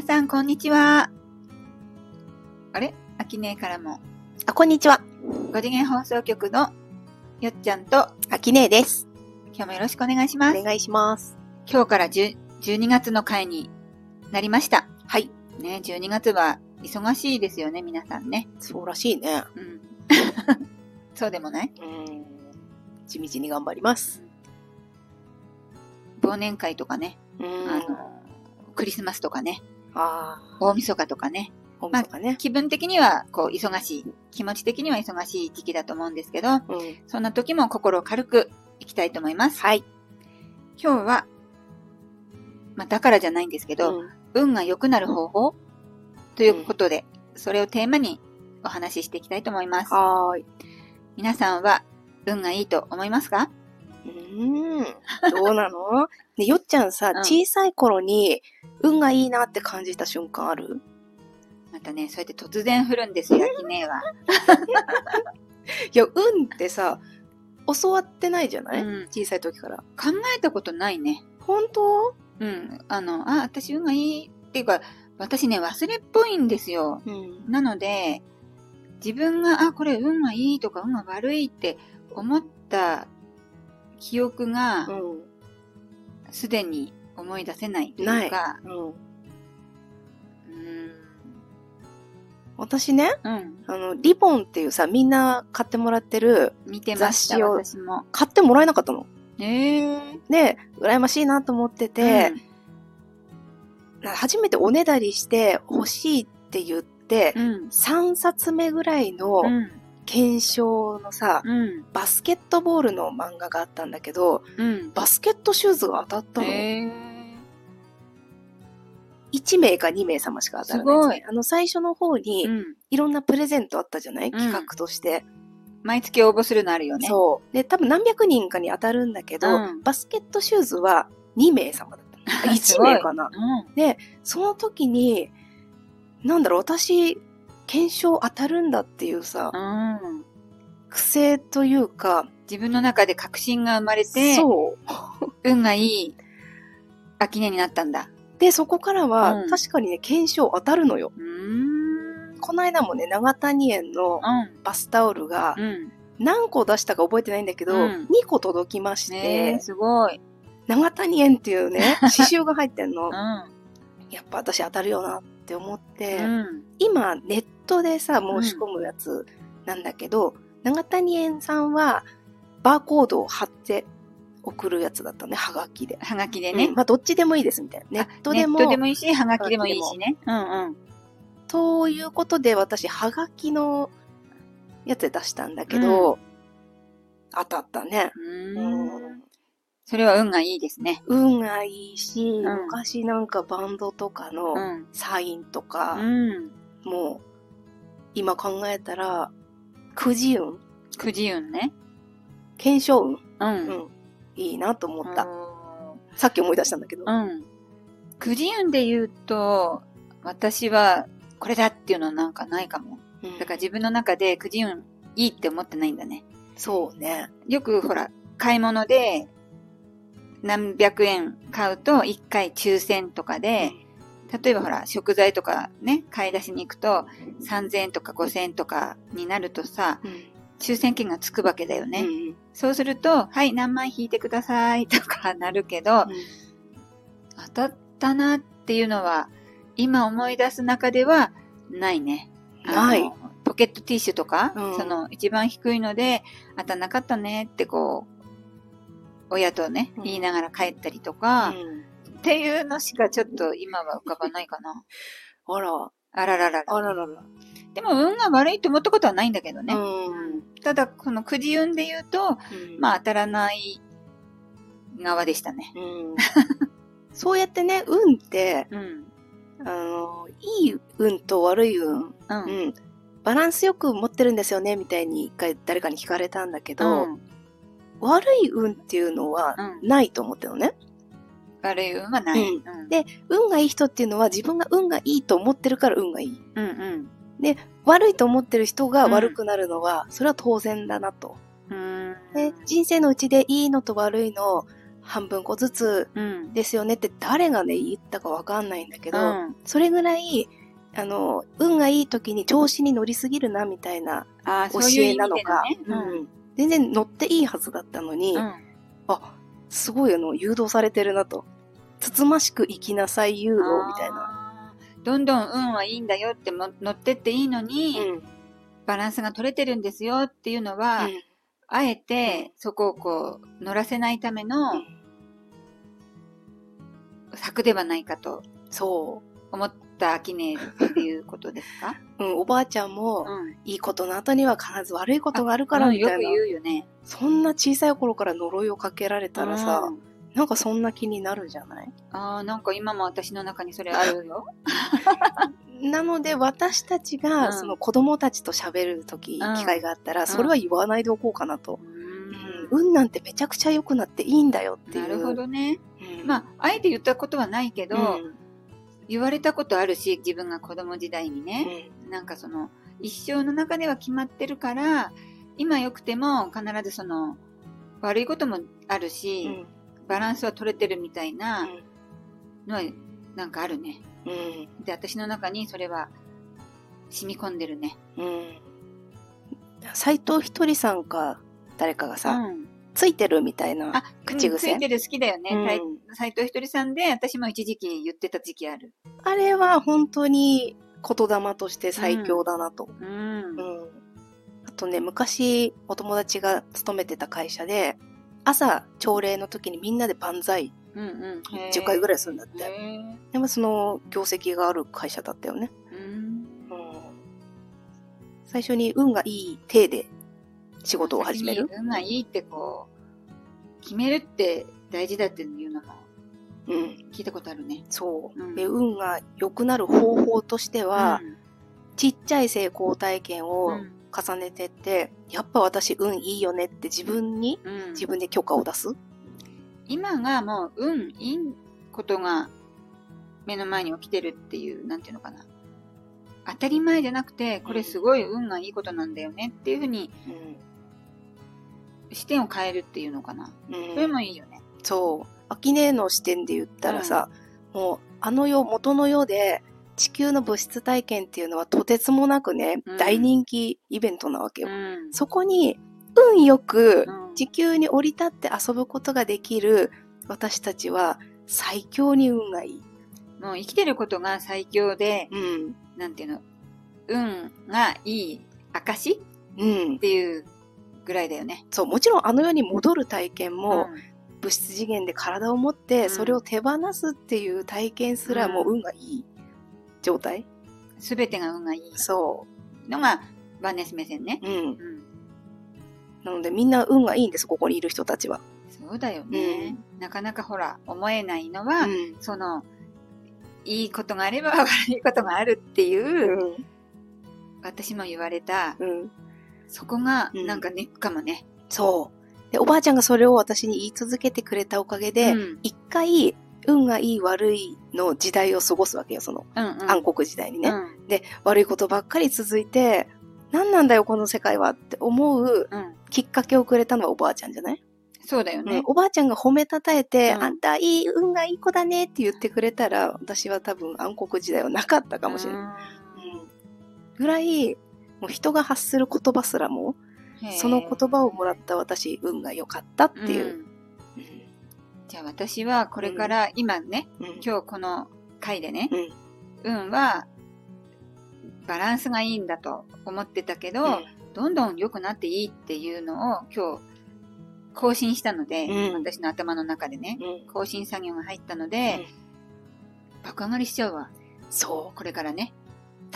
皆さん、こんにちは。あれ？あきねえからも、あ、こんにちは。5次元放送局のよっちゃんと、あきねえです。今日もよろしくお願いします。お願いします。今日から10 12月の回になりました。はい。ね、12月は忙しいですよね、皆さんね。そうらしいね。うん。そうでもない？うん。地道に頑張ります。忘年会とかね、うん。あの、クリスマスとかね、あ大晦日とかね、あ、ほんとかね。気分的にはこう忙しい、気持ち的には忙しい時期だと思うんですけど、うん。そんな時も心を軽くいきたいと思います。はい。今日は、まあだからじゃないんですけど、うん運が良くなる方法ということで、それをテーマにお話ししていきたいと思います。はーい。皆さんは運がいいと思いますか？うーん。どうなの？ね、よっちゃんさ、うん小さい頃に運がいいなって感じた瞬間ある？またね、そうやって突然降るんですよ、焼きねは。いや、運ってさ、教わってないじゃない、うん小さい時から。考えたことないね。本当？うん。あの、あ、私運がいいっていうか、私ね、忘れっぽいんですよ。うん。なので、自分が、あ、これ運がいいとか運が悪いって思った記憶がうん。すでに思い出せないというか、うん。う私ね、うん、あの、リボンっていうさ、みんな買ってもらってる、雑誌を。買ってもらえなかったの。ええで、羨ましいなと思ってて、初めておねだりして欲しいって言って、うん、うん、3冊目ぐらいのうん、検証のさ、うん、バスケットボールの漫画があったんだけど、うん。バスケットシューズが当たったの。ええ1名か2名様しか当たらないね、すあの最初の方にうん。いろんなプレゼントあったじゃない、ん企画として。毎月応募するのあるよね。そう。で、多分何百人かに当たるんだけど、うんバスケットシューズは2名様だった。す1ごい名かな。うん。その時に、なんだろう、私、検証当たるんだっていうさ、うん。癖というか、自分の中で確信が生まれて、そう。運がいい秋音になったんだ。で、そこからは、うん確かにね、検証当たるのよ。この間もね、長谷園のうん。バスタオルが、うん。何個出したか覚えてないんだけど、うん2個届きまして、すごい。長谷園っていうね、刺繍が入ってんのう。ん。やっぱ私当たるよなって思って、うん。今ネットでさ、申し込むやつなんだけど、長谷園さんはバーコードを貼って送るやつだったね、はがきで。はがきでねうん。まあどっちでもいいですみたいな。ネットでも。ネットでもいいし、はがきでもいいしね。うんうん。ということで私、はがきのやつで出したんだけど、当たったね。うん。んそれは運がいいですね。運がいいし、ん昔なんかバンドとかうのん。サインとか、うん。もう、今考えたら、くじ運くじ運ね。検証運う。うんん。いいなと思った。うさっき思い出したんだけど。ん。くじ運で言うと、私はこれだっていうのはなんかないかも。うんだから自分の中でくじ運いいって思ってないんだね。そうね。よくほら、買い物で何百円買うと一回抽選とかで、例えばほら、食材とかね、買い出しに行くと3000円とか5000円とかになるとさ、うん。抽選券がつくわけだよね。うんそうすると、はい、何枚引いてくださいとかなるけど、当たったなっていうのは、今思い出す中ではないね。ない。ポケットティッシュとか、うんその一番低いので、当たんなかったねってこう、親とね、うん言いながら帰ったりとか、うんっていうのしかちょっと今は浮かばないかな。あら、あらららら。あららら。でも運が悪いと思ったことはないんだけどね。うん。ただ、このくじ運で言うと、まあ当たらない側でしたね。うん。そうやってね、運って、うん。あの、いい運と悪い運、う。うんん。バランスよく持ってるんですよね、みたいに一回誰かに聞かれたんだけど、うん悪い運っていうのはうんないと思ってるのね。悪い運はない。うんうんで運がいい人っていうのは自分が運がいいと思ってるから運がいい。うんうん。悪いと思ってる人が悪くなるのは、それは当然だなと。うーん。で、人生のうちでいいのと悪いのを半分個ずつうん。ですよねって誰がね、言ったかわかんないんだけど、うんそれぐらい、あの、運がいい時に調子に乗りすぎるなみたいな教えなのかね。、うん全然乗っていいはずだったのに、うん。あ、すごいあの、誘導されてるなと。つつましく生きなさい誘導みたいな。な。どんどん運はいいんだよっても乗ってっていいのに、うん。バランスが取れてるんですよっていうのは、うんあえてそこをこう乗らせないための策ではないかとそ思ったアキネっていうことですか？う。うん、おばあちゃんも、うん。いいことの後には必ず悪いことがあるからみたいな。言うよね。そんな小さい頃から呪いをかけられたらさ、うんなんかそんな気になるじゃない？ああ、なんか今も私の中にそれあるよ。なので私たちうんがその子供たちと喋る時、うん機会があったら、それは言わないでおこうかなと。う運なんてめちゃくちゃ良くなっていいんだよっていう。なるほどね。うん。まあ、あえて言ったことはないけど、うん言われたことあるし、自分が子供時代にね、なんかその、一生の中では決まってるから、今良くても必ずその、悪いこともあるうし、ん。バランスは取れてるみたいなうんのは、なんかあるね。うん。で、私の中にそれは、染み込んでるね。うん。斎藤ひとりさんか誰かがうさ、ん。ついてるみたいな。あ、口癖？うんついてる好きだよね。うん藤ひとりさんで、私も一時期言ってた時期ある。あれは本当に言霊として最強だなと。うん。うん。あとね、昔お友達が勤めてた会社で、朝朝礼の時にみんなで万歳うんうん。10回ぐらいするんだって。へでもその業績がある会社だったよね。ーうん。うん。最初に運がいい体で仕事を始める？運がいいってこう、決めるって大事だっていうのもうん。聞いたことあるね。そう。うんで、運が良くなる方法としては、ちっちゃい成功体験うん、を重ねてって、やっぱ私運いいよねって自分に、うん自分で許可を出す？今がもう運いいことが目の前に起きてるっていう、なんていうのかな。当たり前じゃなくて、これすごい運がいいことなんだよねっていうふうに視点を変えるっていうのかな。うん。それもいいよね。そう。アキネーの視点で言ったらさ、もう、あの世、元の世で、地球の物質体験っていうのはとてつもなくね、うん大人気イベントなわけよ。うん。そこに、運よくうん地球に降り立って遊ぶことができる私たちは最強に運がいい。もう生きてることが最強で、うん。なんていうの、運がいい証うんっ。ていうぐらいだよね。そう、もちろんあの世に戻る体験も、うん物質次元で体を持って、うんそれを手放すっていう体験すらもう運がいい状態。すべてが運がいいそのがバネス目線ね。う。うん。うん。なのでみんな運がいいんです、ここにいる人たちは。そうだよね。なかなかほら、思えないのは、うん。その、いいことがあれば悪いことがあるっていう、うん。私も言われた、うん。そこがうんなんかネックかもね。そう。で、おばあちゃんがそれを私に言い続けてくれたおかげで、うん一回、運がいい悪いの時代を過ごすわけよ、その、うんうん。暗黒時代にね。うん。で、悪いことばっかり続いて、何なんだよ、この世界はって思ううん。きっかけをくれたのはおばあちゃんじゃない、うんそうだよね。おばあちゃんが褒めたたえて、うんあんたいい、運がいい子だねって言ってくれたら、私は多分暗黒時代はなかったかもしれない。うんぐらい、もう人が発する言葉すらも、うんその言葉をもらった私、運が良かったっていう。うん。じゃあ私はこれから、今ね、うん。今日この回でね、うん。運はバランスがいいんだと思ってたけど、うん。どんどん良くなっていいっていうのを今日更新したので、うん。私の頭の中でね、うん。更新作業が入ったので、爆上がりしちゃうわ。そこれからね。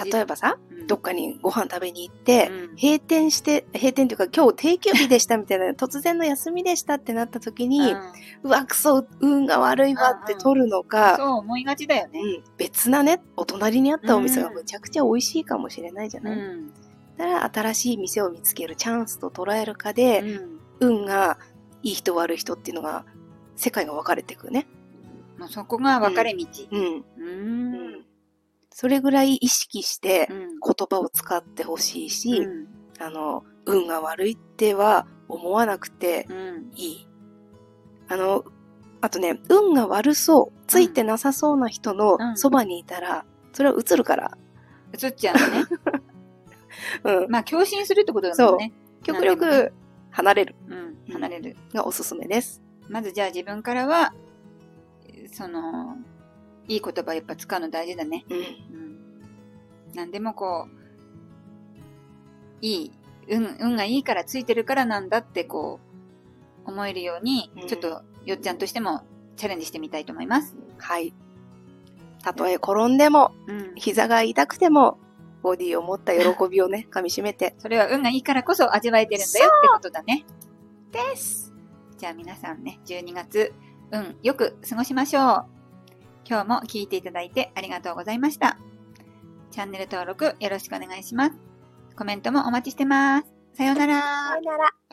う。例えばさ、うんどっかにご飯食べに行って、うん閉店して、閉店というか今日定休日でしたみたいな、突然の休みでしたってなった時に、うんうわ、くそ、運が悪いわって取るのか、そう思いがちだよね。うん別なね、お隣にあったお店がむちゃくちゃ美味しいかもしれないじゃない、うん。だから新しい店を見つけるチャンスと捉えるかで、うん運がいい人悪い人っていうのが、世界が分かれていくね。もうそこが分かれ道。うん。うーん。それぐらい意識してうん。言葉を使ってほしいし、うん。あの、運が悪いっては思わなくてうん。いい。あの、あとね、運が悪そう、ついてなさそうな人のうんそばにいたら、それは映るから。映っちゃうのね。うん。まあ、共振するってことだもんね。極力離れるうん、離れる。がおすすめです。まずじゃあ自分からは、その、いい言葉やっぱ使うの大事だね。うん。うん。なんでもこう、いい、運、運がいいからついてるからなんだってこう、思えるように、うんちょっと、よっちゃんとしてもチャレンジしてみたいと思います。はい。たとえ転んでも、うん。膝が痛くても、ボディを持った喜びをね、噛み締めて。それは運がいいからこそ味わえてるんだよってことだね。です。じゃあ皆さんね、12月、運よく過ごしましょう。今日も聞いていただいてありがとうございました。チャンネル登録よろしくお願いします。コメントもお待ちしてます。さようなら。さようなら。